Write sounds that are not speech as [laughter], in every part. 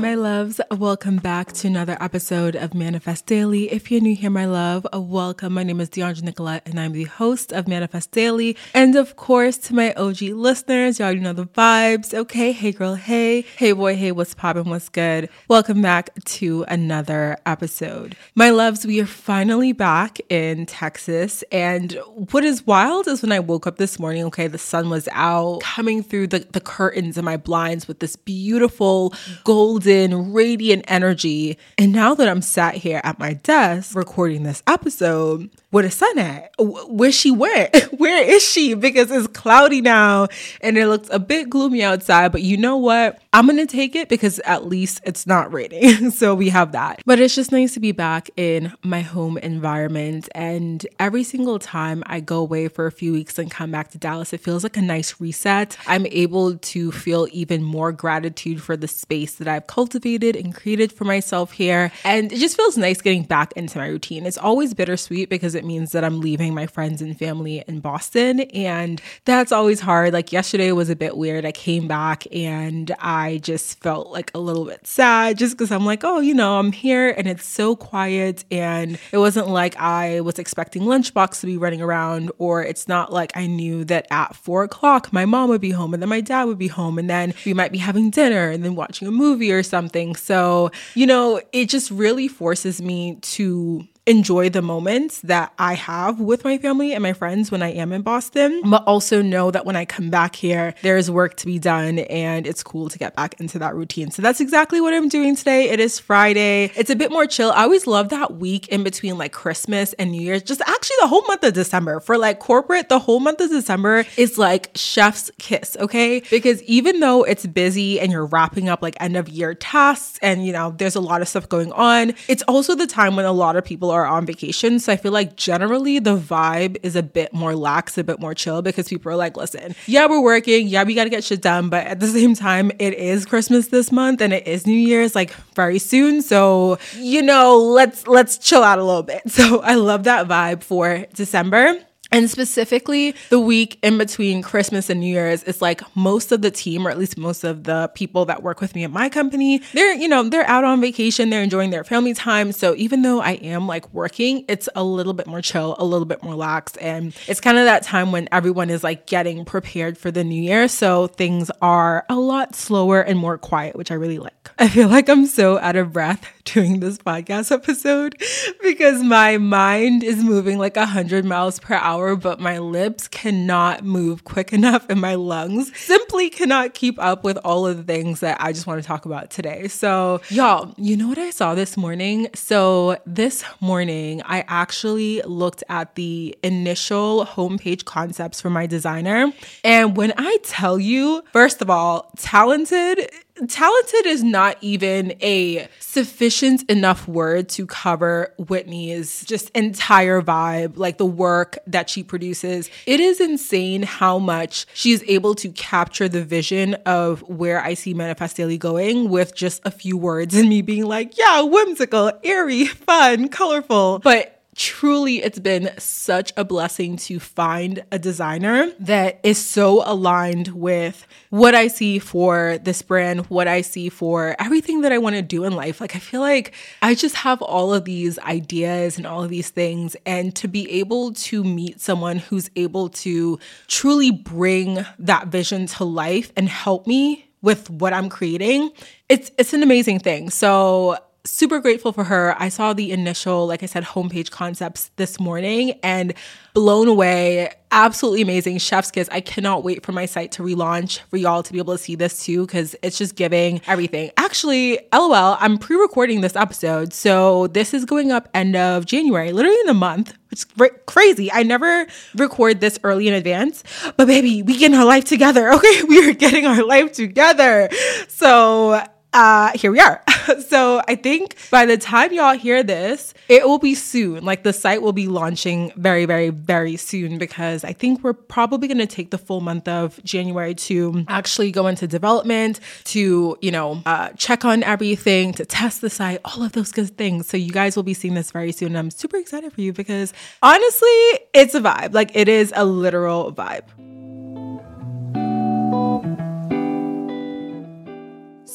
my loves. Welcome back to another episode of Manifest Daily. If you're new here, my love, welcome. My name is Dheandra Nicolette, and I'm the host of Manifest Daily. And of course, to my OG listeners, y'all already know the vibes. Okay, hey girl, hey, hey boy, hey, what's poppin', what's good? Welcome back to another episode. My loves, we are finally back in Texas. And what is wild is when I woke up this morning, okay, the sun was out, coming through the, the curtains and my blinds with this beautiful golden, radiant energy. And now that I'm sat here at my desk recording this episode, where the sun at? Where she went? [laughs] Where is she? Because it's cloudy now and it looks a bit gloomy outside. But you know what? I'm gonna take it because at least it's not raining. [laughs] so we have that. But it's just nice to be back in my home environment. And every single time I go away for a few weeks and come back to Dallas, it feels like a nice reset. I'm able to feel even more gratitude for the space that I've cultivated and created for myself here. And it just feels nice getting back into my routine. It's always bittersweet because it means that I'm leaving my friends and family in Boston. And that's always hard. Like yesterday was a bit weird. I came back and I just felt like a little bit sad just because I'm like, oh, you know, I'm here and it's so quiet. And it wasn't like I was expecting Lunchbox to be running around, or it's not like I knew that at four o'clock my mom would be home and then my dad would be home and then we might be having dinner and then watching a movie or something. So, you know, it just really forces me to enjoy the moments that I have with my family and my friends when I am in Boston, but also know that when I come back here, there's work to be done and it's cool to get back into that routine. So that's exactly what I'm doing today. It is Friday. It's a bit more chill. I always love that week in between like Christmas and New Year's, just actually the whole month of December. For like corporate, the whole month of December is like chef's kiss, okay? Because even though it's busy and you're wrapping up like end of year tasks and you know, there's a lot of stuff going on, it's also the time when a lot of people are on vacation. So I feel like generally the vibe is a bit more lax, a bit more chill because people are like, listen, yeah, we're working. Yeah, we got to get shit done. But at the [laughs] same time, it is Christmas this month and it is New Year's like very soon. So, you know, let's, let's chill out a little bit. [laughs] So I love that vibe for December. And specifically, the week in between Christmas and New Year's is like most of the team, or at least most of the people that work with me at my company, they're, you know, they're out on vacation, they're enjoying their family time. So even though I am like working, it's a little bit more chill, a little bit more lax. And it's kind of that time when everyone is like getting prepared for the new year. So things are a lot slower and more quiet, which I really like. I feel like I'm so out of breath [laughs] doing this podcast episode because my mind is moving like 100 miles per hour but my lips cannot move quick enough and my lungs simply cannot keep up with all of the things that I just want to talk about today. So, y'all, you know what I saw this morning? So, this morning, I actually looked at the initial homepage concepts for my designer. And when I tell you, first of all, talented talented is not even a sufficient enough word to cover Whitney's just entire vibe, like the work that she produces. It is insane how much she is able to capture the vision of where I see Manifest Daily going with just a few words and me being like, yeah, whimsical, airy, fun, colorful. But truly it's been such a blessing to find a designer that is so aligned with what I see for this brand, what I see for everything that I want to do in life. Like, I feel like I just have all of these ideas and all of these things. And to be able to meet someone who's able to truly bring that vision to life and help me with what I'm creating, it's it's an amazing thing. So super grateful for her. I saw the initial, like I said, homepage concepts this morning and blown away. Absolutely amazing. Chef's kiss. I cannot wait for my site to relaunch for y'all to be able to see this too, because it's just giving everything. Actually, LOL, I'm pre recording this episode. So this is going up end of January, literally in the month. It's crazy. I never record this early in advance, but baby, we getting our life together. [laughs] Okay. We are getting our life together. So uh, here we are. [laughs] so I think by the time y'all hear this, it will be soon. Like the site will be launching very, very, very soon because I think we're probably going to take the full month of January to actually go into development, to, you know, uh, check on everything, to test the site, all of those good things. So you guys will be seeing this very soon. And I'm super excited for you because honestly, it's a vibe. Like it is a literal vibe.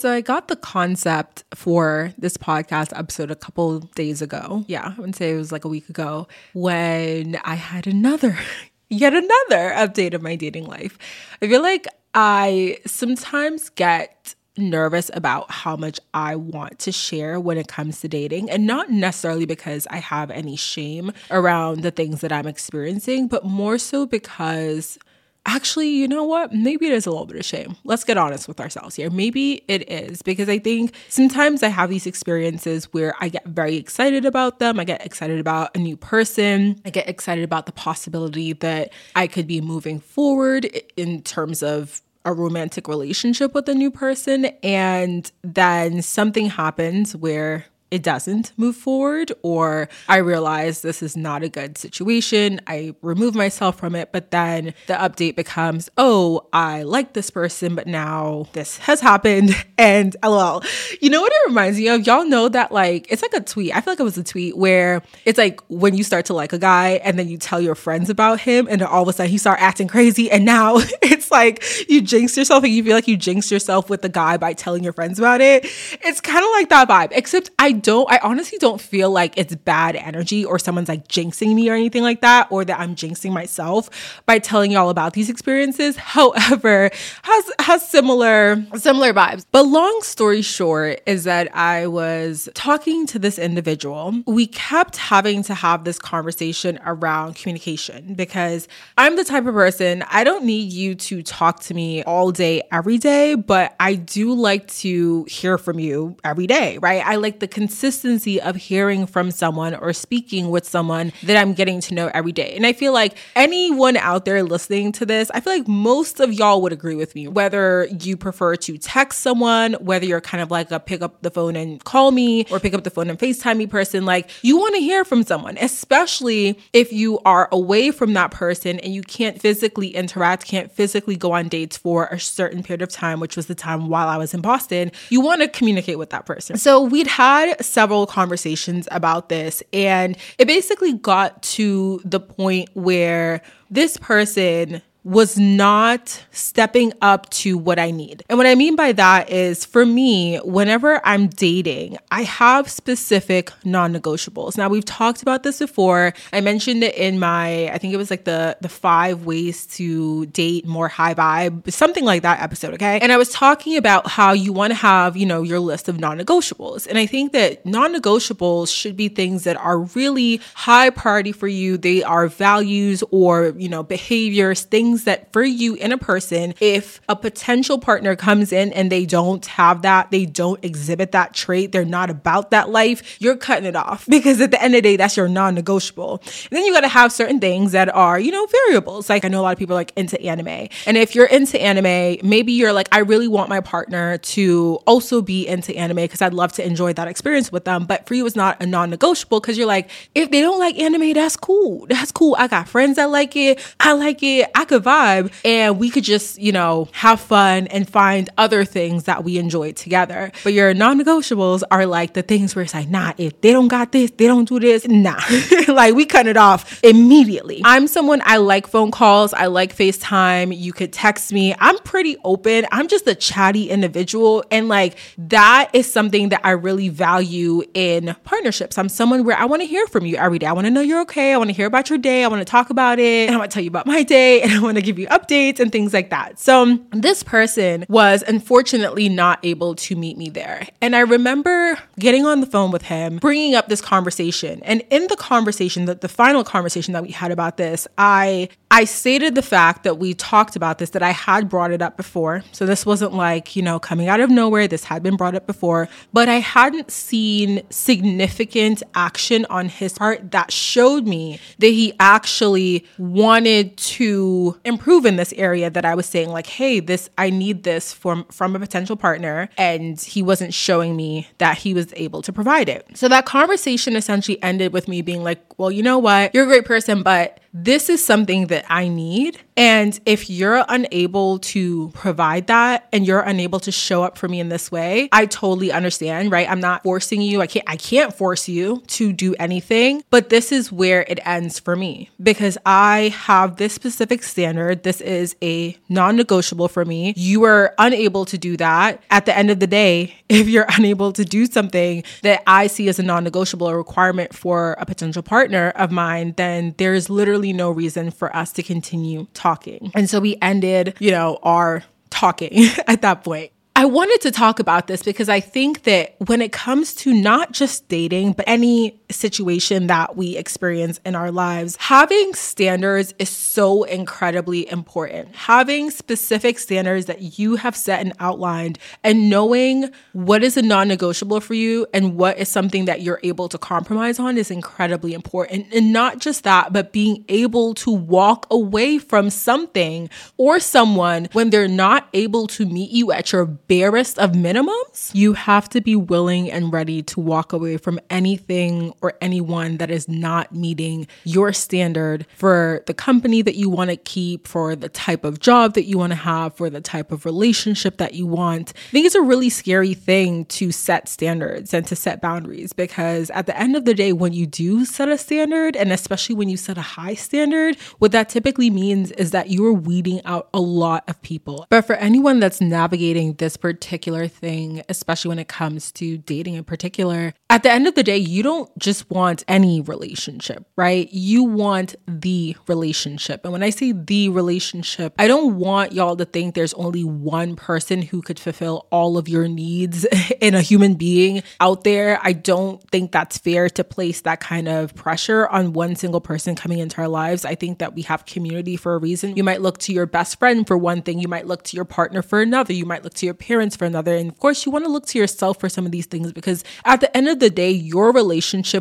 So I got the concept for this podcast episode a couple days ago. Yeah, I would say it was like a week ago when I had another, [laughs] yet another update of my dating life. I feel like I sometimes get nervous about how much I want to share when it comes to dating. And not necessarily because I have any shame around the things that I'm experiencing, but more so because actually, you know what? Maybe it is a little bit of shame. Let's get honest with ourselves here. Maybe it is because I think sometimes I have these experiences where I get very excited about them. I get excited about a new person. I get excited about the possibility that I could be moving forward in terms of a romantic relationship with a new person. And then something happens where it doesn't move forward, or I realize this is not a good situation. I remove myself from it, but then the update becomes, oh, I like this person, but now this has happened. [laughs] And lol. You know what it reminds me of? Y'all know that, like, it's like a tweet. I feel like it was a tweet where it's like when you start to like a guy and then you tell your friends about him, and all of a sudden he start acting crazy. And now [laughs] it's like you jinx yourself and you feel like you jinx yourself with the guy by telling your friends about it. It's kind of like that vibe, except I don't, I honestly don't feel like it's bad energy or someone's like jinxing me or anything like that, or that I'm jinxing myself by telling y'all about these experiences. [laughs] However, has has similar similar vibes. But long story short is that I was talking to this individual. We kept having to have this conversation around communication because I'm the type of person I don't need you to talk to me all day every day, but I do like to hear from you every day, right? I like the consistency of hearing from someone or speaking with someone that I'm getting to know every day. And I feel like anyone out there listening to this, I feel like most of y'all would agree with me, whether you prefer to text someone, whether you're kind of like a pick up the phone and call me or pick up the phone and FaceTime me person, like you want to hear from someone, especially if you are away from that person and you can't physically interact, can't physically go on dates for a certain period of time, which was the time while I was in Boston. You want to communicate with that person. So we'd had several conversations about this, and it basically got to the point where this person was not stepping up to what I need. And what I mean by that is for me, whenever I'm dating, I have specific non negotiables. Now, we've talked about this before. I mentioned it in my, I think it was like the, the five ways to date more high vibe, something like that episode, okay? And I was talking about how you want to have, you know, your list of non negotiables. And I think that non negotiables should be things that are really high priority for you. They are values or, you know, behaviors, things things that for you in a person, if a potential partner comes in and they don't have that, they don't exhibit that trait, they're not about that life, you're cutting it off because at the end of the day, that's your non negotiable. Then you got to have certain things that are, you know, variables. Like I know a lot of people are like into anime. And if you're into anime, maybe you're like, I really want my partner to also be into anime because I'd love to enjoy that experience with them. But for you, it's not a non negotiable because you're like, if they don't like anime, that's cool. That's cool. I got friends that like it. I like it. I could vibe and we could just, you know, have fun and find other things that we enjoy together. But your non negotiables are like the things where it's like, nah, if they don't got this, they don't do this, nah. [laughs] like we cut it off immediately. I'm someone I like phone calls, I like FaceTime. You could text me. I'm pretty open. I'm just a chatty individual. And like that is something that I really value in partnerships. I'm someone where I want to hear from you every day. I want to know you're okay. I want to hear about your day. I want to talk about it. And I want to tell you about my day. [laughs] And I want want to give you updates and things like that. So this person was unfortunately not able to meet me there. And I remember getting on the phone with him, bringing up this conversation. And in the conversation, the, the final conversation that we had about this, I I stated the fact that we talked about this, that I had brought it up before. So this wasn't like, you know, coming out of nowhere. This had been brought up before, but I hadn't seen significant action on his part that showed me that he actually wanted to improve in this area that I was saying, like, hey, this, I need this from, from a potential partner. And he wasn't showing me that he was able to provide it. So that conversation essentially ended with me being like, well, you know what? You're a great person, but this is something that I need. And if you're unable to provide that and you're unable to show up for me in this way, I totally understand, right? I'm not forcing you. I can't I can't force you to do anything, but this is where it ends for me because I have this specific standard. This is a non-negotiable for me. You are unable to do that. At the end of the day, [laughs] if you're unable to do something that I see as a non-negotiable or requirement for a potential partner of mine, then there's literally no reason for us to continue talking. And so we ended, you know, our talking [laughs] at that point. I wanted to talk about this because I think that when it comes to not just dating, but any situation that we experience in our lives, having standards is so incredibly important. Having specific standards that you have set and outlined, and knowing what is a non negotiable for you and what is something that you're able to compromise on is incredibly important. And not just that, but being able to walk away from something or someone when they're not able to meet you at your barest of minimums, you have to be willing and ready to walk away from anything or anyone that is not meeting your standard for the company that you want to keep, for the type of job that you want to have, for the type of relationship that you want. I think it's a really scary thing to set standards and to set boundaries because at the end of the day, when you do set a standard, and especially when you set a high standard, what that typically means is that you are weeding out a lot of people. But for anyone that's navigating this particular thing, especially when it comes to dating in particular, at the end of the day, you don't just want any relationship, right? You want the relationship. And when I say the relationship, I don't want y'all to think there's only one person who could fulfill all of your needs [laughs] in a human being out there. I don't think that's fair to place that kind of pressure on one single person coming into our lives. I think that we have community for a reason. You might look to your best friend for one thing, you might look to your partner for another, you might look to your parents for another. And of course, you want to look to yourself for some of these things because at the end of the day, your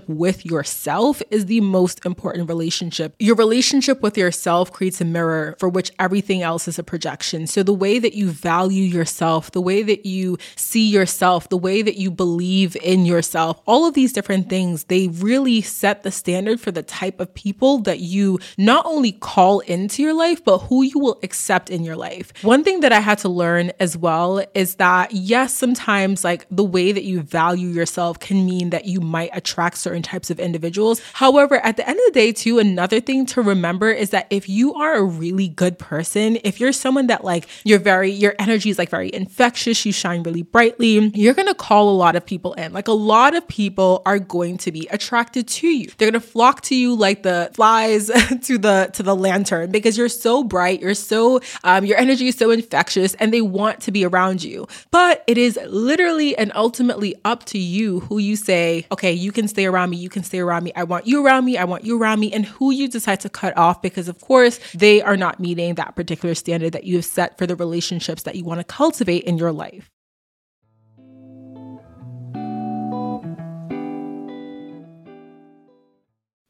relationship with yourself is the most important relationship. Your relationship with yourself creates a mirror for which everything else is a projection. So the way that you value yourself, the way that you see yourself, the way that you believe in yourself, all of these different things, they really set the standard for the type of people that you not only call into your life, but who you will accept in your life. One thing that I had to learn as well is that yes, sometimes like the way that you value yourself can mean that you might attract certain types of individuals. However, at the end of the day, too, another thing to remember is that if you are a really good person, if you're someone that like you're very, your energy is like very infectious, you shine really brightly, you're gonna call a lot of people in. Like a lot of people are going to be attracted to you. They're gonna flock to you like the flies [laughs] to the to the lantern because you're so bright, you're so um, your energy is so infectious, and they want to be around you. But it is literally and ultimately up to you who you say, okay, you can stay around me, you can stay around me. I want you around me, I want you around me, and who you decide to cut off because, of course, they are not meeting that particular standard that you have set for the relationships that you want to cultivate in your life.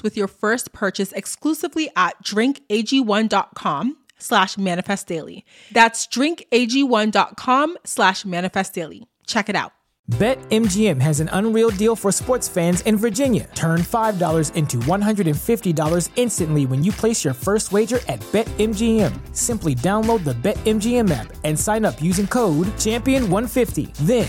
with your first purchase exclusively at drinkag1.com slash manifest daily. That's drinkag1.com slash manifest daily. Check it out. BetMGM has an unreal deal for sports fans in Virginia. Turn $5 into $150 instantly when you place your first wager at BetMGM. Simply download the BetMGM app and sign up using code Champion150. Then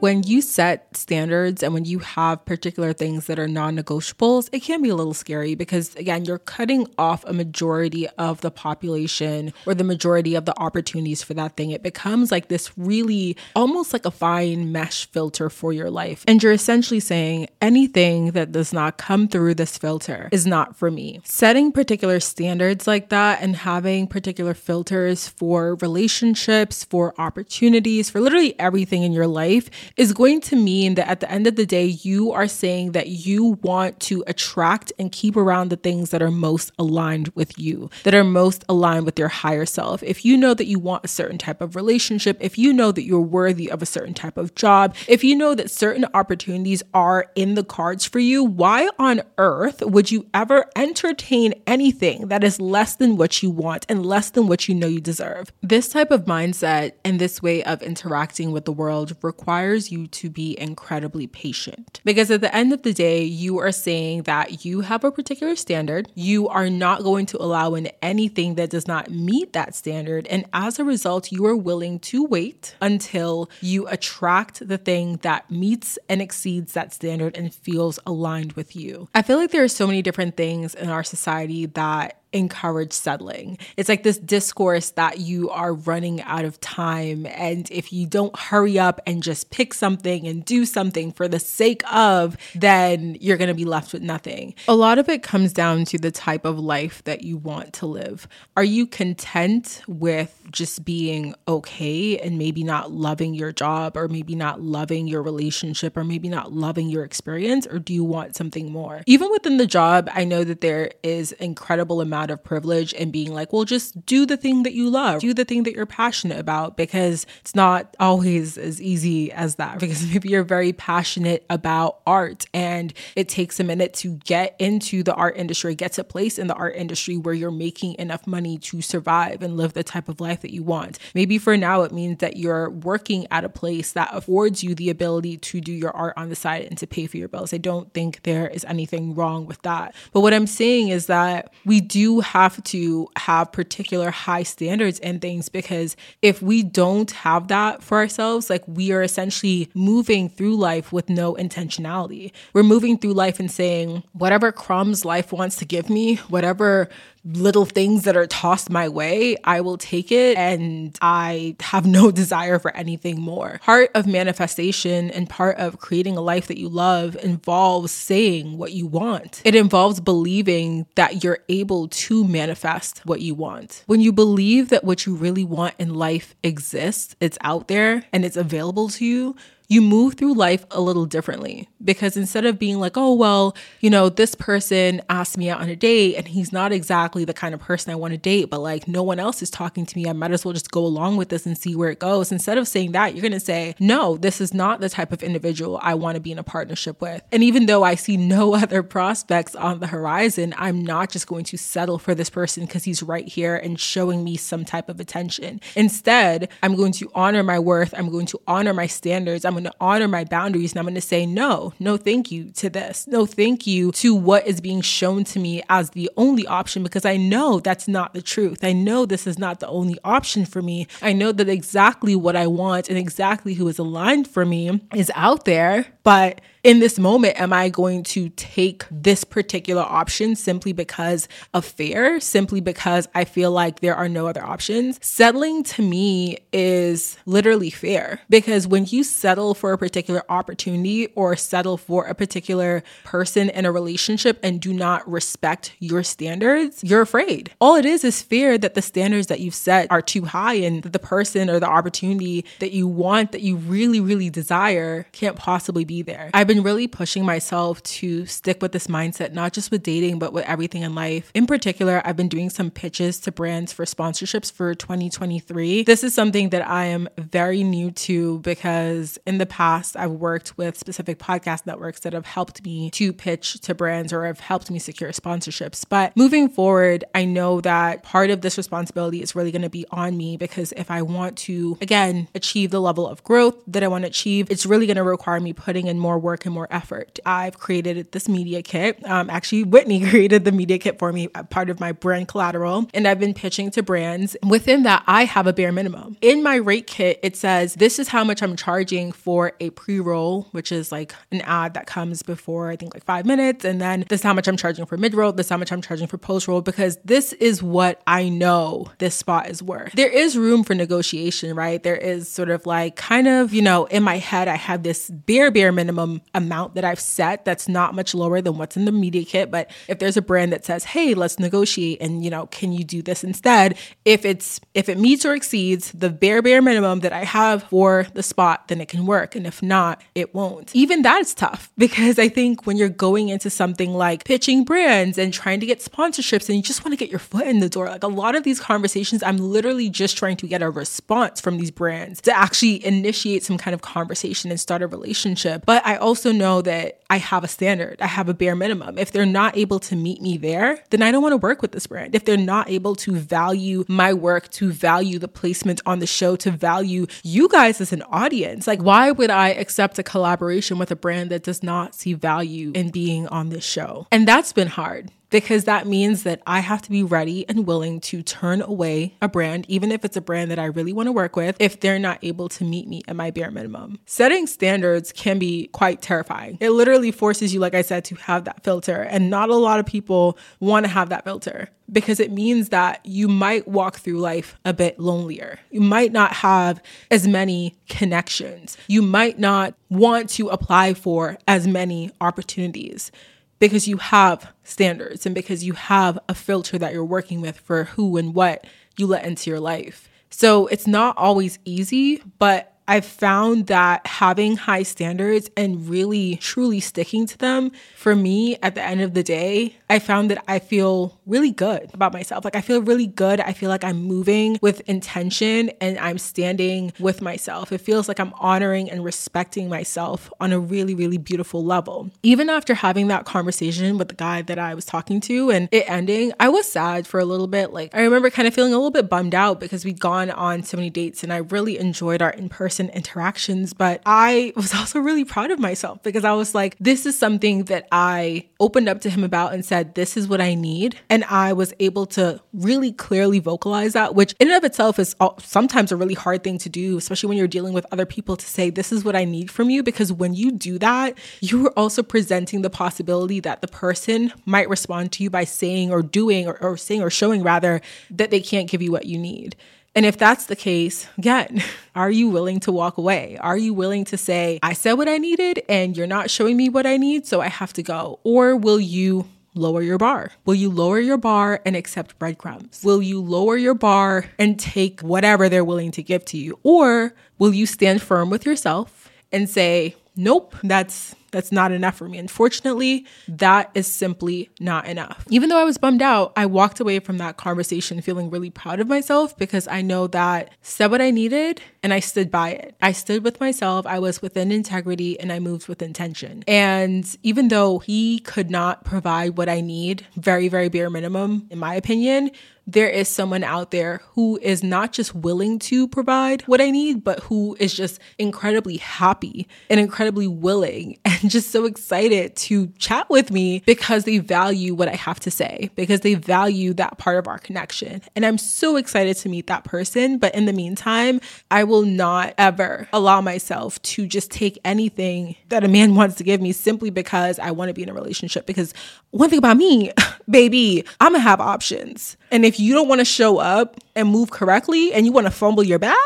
when you set standards and when you have particular things that are non negotiables, it can be a little scary because, again, you're cutting off a majority of the population or the majority of the opportunities for that thing. It becomes like this really almost like a fine mesh filter for your life. And you're essentially saying anything that does not come through this filter is not for me. Setting particular standards like that and having particular filters for relationships, for opportunities, for literally everything in your life is going to mean that at the end of the day, you are saying that you want to attract and keep around the things that are most aligned with you, that are most aligned with your higher self. If you know that you want a certain type of relationship, if you know that you're worthy of a certain type of job, if you know that certain opportunities are in the cards for you, why on earth would you ever entertain anything that is less than what you want and less than what you know you deserve? This type of mindset and this way of interacting with the world requires requires you to be incredibly patient. Because at the end of the day, you are saying that you have a particular standard. You are not going to allow in anything that does not meet that standard. And as a result, you are willing to wait until you attract the thing that meets and exceeds that standard and feels aligned with you. I feel like there are so many different things in our society that encourage settling. It's like this discourse that you are running out of time. And if you don't hurry up and just pick something and do something for the sake of, then you're going to be left with nothing. A lot of it comes down to the type of life that you want to live. Are you content with just being okay and maybe not loving your job or maybe not loving your relationship or maybe not loving your experience? Or do you want something more? Even within the job, I know that there is incredible amount of privilege and being like, well, just do the thing that you love, do the thing that you're passionate about, because it's not always as easy as that. [laughs] Because maybe you're very passionate about art and it takes a minute to get into the art industry, get to place in the art industry where you're making enough money to survive and live the type of life that you want. Maybe for now, it means that you're working at a place that affords you the ability to do your art on the side and to pay for your bills. I don't think there is anything wrong with that. But what I'm saying is that we do have to have particular high standards and things because if we don't have that for ourselves, like we are essentially moving through life with no intentionality. We're moving through life and saying, whatever crumbs life wants to give me, whatever little things that are tossed my way, I will take it and I have no [laughs] desire for anything more. Part of manifestation and part of creating a life that you love involves saying what you want. It involves believing that you're able to manifest what you want. When you believe that what you really want in life exists, it's out there and it's available to you, you move through life a little differently because instead of being like, oh, well, you know, this person asked me out on a date and he's not exactly the kind of person I want to date, but like no one else is talking to me, I might as well just go along with this and see where it goes. Instead of saying that, you're going to say, no, this is not the type of individual I want to be in a partnership with. And even though I see no [laughs] other prospects on the horizon, I'm not just going to settle for this person because he's right here and showing me some type of attention. Instead, I'm going to honor my worth. I'm going to honor my standards. I'm going to honor my boundaries. And I'm going to say, no, no, thank you to this. No, thank you to what is being shown to me as the only option because I know that's not the truth. I know this is not the only option for me. I know that exactly what I want and exactly who is aligned for me is out there. But in this moment, am I going to take this particular option simply because of fear, simply because I feel like there are no other options? Settling to me is literally fear because when you settle for a particular opportunity or settle for a particular person in a relationship and do not respect your standards, you're afraid. All it is is fear that the standards that you've set are too high and that the person or the opportunity that you want, that you really, really desire, can't possibly be there. I've been really pushing myself to stick with this mindset, not just with dating, but with everything in life. In particular, I've been doing some pitches to brands for sponsorships for 2023. This is something that I am very new to because in the past, I've worked with specific podcast networks that have helped me to pitch to brands or have helped me secure sponsorships. But moving forward, I know that part of this responsibility is really going to be on me because if I want to, again, achieve the level of growth that I want to achieve, it's really going to require me putting in more work and more effort. I've created this media kit. Um, actually, Whitney [laughs] created the media kit for me, part of my brand collateral, and I've been pitching to brands. Within that, I have a bare minimum. In my rate kit, it says this is how much I'm charging for a pre roll, which is like an ad that comes before I think like five minutes, and then this is how much I'm charging for mid roll, this is how much I'm charging for post roll, because this is what I know this spot is worth. There is room for negotiation, right? There is sort of like kind of, you know, in my head, I have this bare, bare minimum amount that I've set that's not much lower than what's in the media kit. But if there's a brand that says, hey, let's negotiate and, you know, can you do this instead? If it's, if it meets or exceeds the bare, bare minimum that I have for the spot, then it can work. And if not, it won't. Even that's tough [laughs] because I think when you're going into something like pitching brands and trying to get sponsorships and you just want to get your foot in the door, like a lot of these conversations, I'm literally just trying to get a response from these brands to actually initiate some kind of conversation and start a relationship. But I also know that I have a standard, I have a bare minimum. If they're not able to meet me there, then I don't want to work with this brand. If they're not able to value my work, to value the placement on the show, to value you guys as an audience, like why would I accept a collaboration with a brand that does not see value in being on this show? And that's been hard because that means that I have to be ready and willing to turn away a brand, even if it's a brand that I really want to work with, if they're not able to meet me at my bare minimum. Setting standards can be quite terrifying. It literally forces you, like I said, to have that filter. And not a lot of people want to have that filter because it means that you might walk through life a bit lonelier. You might not have as many connections. You might not want to apply for as many opportunities because you have standards and because you have a filter that you're working with for who and what you let into your life. So it's not always easy, but I've found that having high standards and really truly sticking to them, for me, at the end of the day, I found that I feel really good about myself. Like, I feel really good. I feel like I'm moving with intention and I'm standing with myself. It feels like I'm honoring and respecting myself on a really, really beautiful level. Even after having that conversation with the guy that I was talking to and it ending, I was sad for a little bit. Like, I remember kind of feeling a little bit bummed out because we'd gone on so many dates and I really enjoyed our in person interactions, but I was [laughs] also really proud of myself because I was like, this is something that I opened up to him about and said, this is what I need. And I was able to really clearly vocalize that, which in and of itself is sometimes a really hard thing to do, especially when you're dealing with other people to say, this is what I need from you. Because when you do that, you are also presenting the possibility that the person might respond to you by saying or doing or, or saying or showing rather that they can't give you what you need. And if that's the case, again, [laughs] are you willing to walk away? Are you willing to say, I said what I needed and you're not showing me what I need, so I have to go? Or will you lower your bar? Will you lower your bar and accept breadcrumbs? Will you lower your bar and take whatever they're willing to give to you? Or will you stand firm with yourself and say, nope, that's that's not enough for me. Unfortunately, that is simply not enough. Even though I was bummed out, I walked away from that conversation feeling really proud of myself because I know that said what I needed and I stood by it. I stood with myself, I was within integrity, and I moved with intention. And even though he could not provide what I need, very, very bare minimum, in my opinion, there is someone out there who is not just willing to provide what I need, but who is just incredibly happy and incredibly willing [laughs] and [laughs] just so excited to chat with me because they value what I have to say, because they value that part of our connection. And I'm so excited to meet that person. But in the meantime, I will not ever allow myself to just take anything that a man [laughs] wants to give me simply because I want to be in a relationship. Because one thing about me, [laughs] baby, I'm gonna have options. And if you don't want to show up and move correctly and you want to fumble your bag,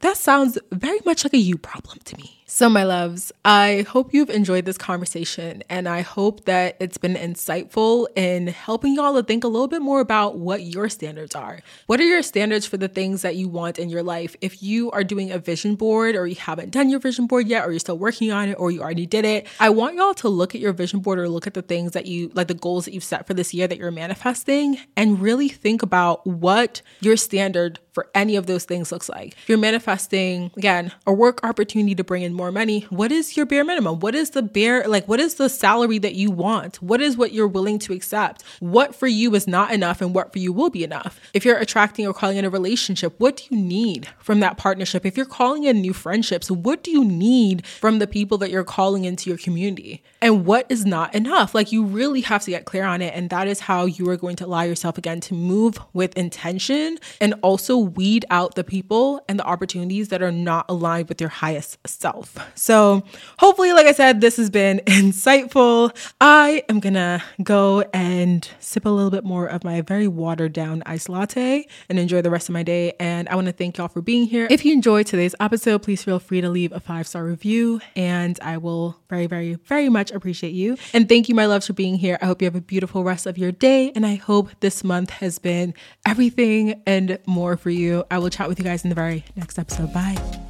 that sounds very much like a you problem to me. So, my loves, I hope you've enjoyed this conversation and I hope that it's been insightful in helping y'all to think a little bit more about what your standards are. What are your standards for the things that you want in your life? If you are doing a vision board or you haven't done your vision board yet, or you're still working on it, or you already did it, I want y'all to look at your vision board or look at the things that you like the goals that you've set for this year that you're manifesting and really think about what your standard for any of those things looks like. If you're manifesting, again, a work opportunity to bring in more money, what is your bare minimum? What is the bare, like, what is the salary that you want? What is what you're willing to accept? What for you is not enough and what for you will be enough? If you're attracting or calling in a relationship, what do you need from that partnership? If you're calling in new friendships, what do you need from the people that you're calling into your community? And what is not enough? Like, you really have to get clear on it. And that is how you are going to allow yourself again to move with intention and also weed out the people and the opportunities that are not aligned with your highest self. So, hopefully, like I said, this has been [laughs] insightful. I am gonna go and sip a little bit more of my very watered down iced latte and enjoy the rest of my day. And I wanna thank y'all for being here. If you enjoyed today's episode, please feel free to leave a five star review, and I will very, very, very much appreciate you. And thank you, my loves, for being here. I hope you have a beautiful rest of your day, and I hope this month has been everything and more for you. I will chat with you guys in the very next episode. Bye.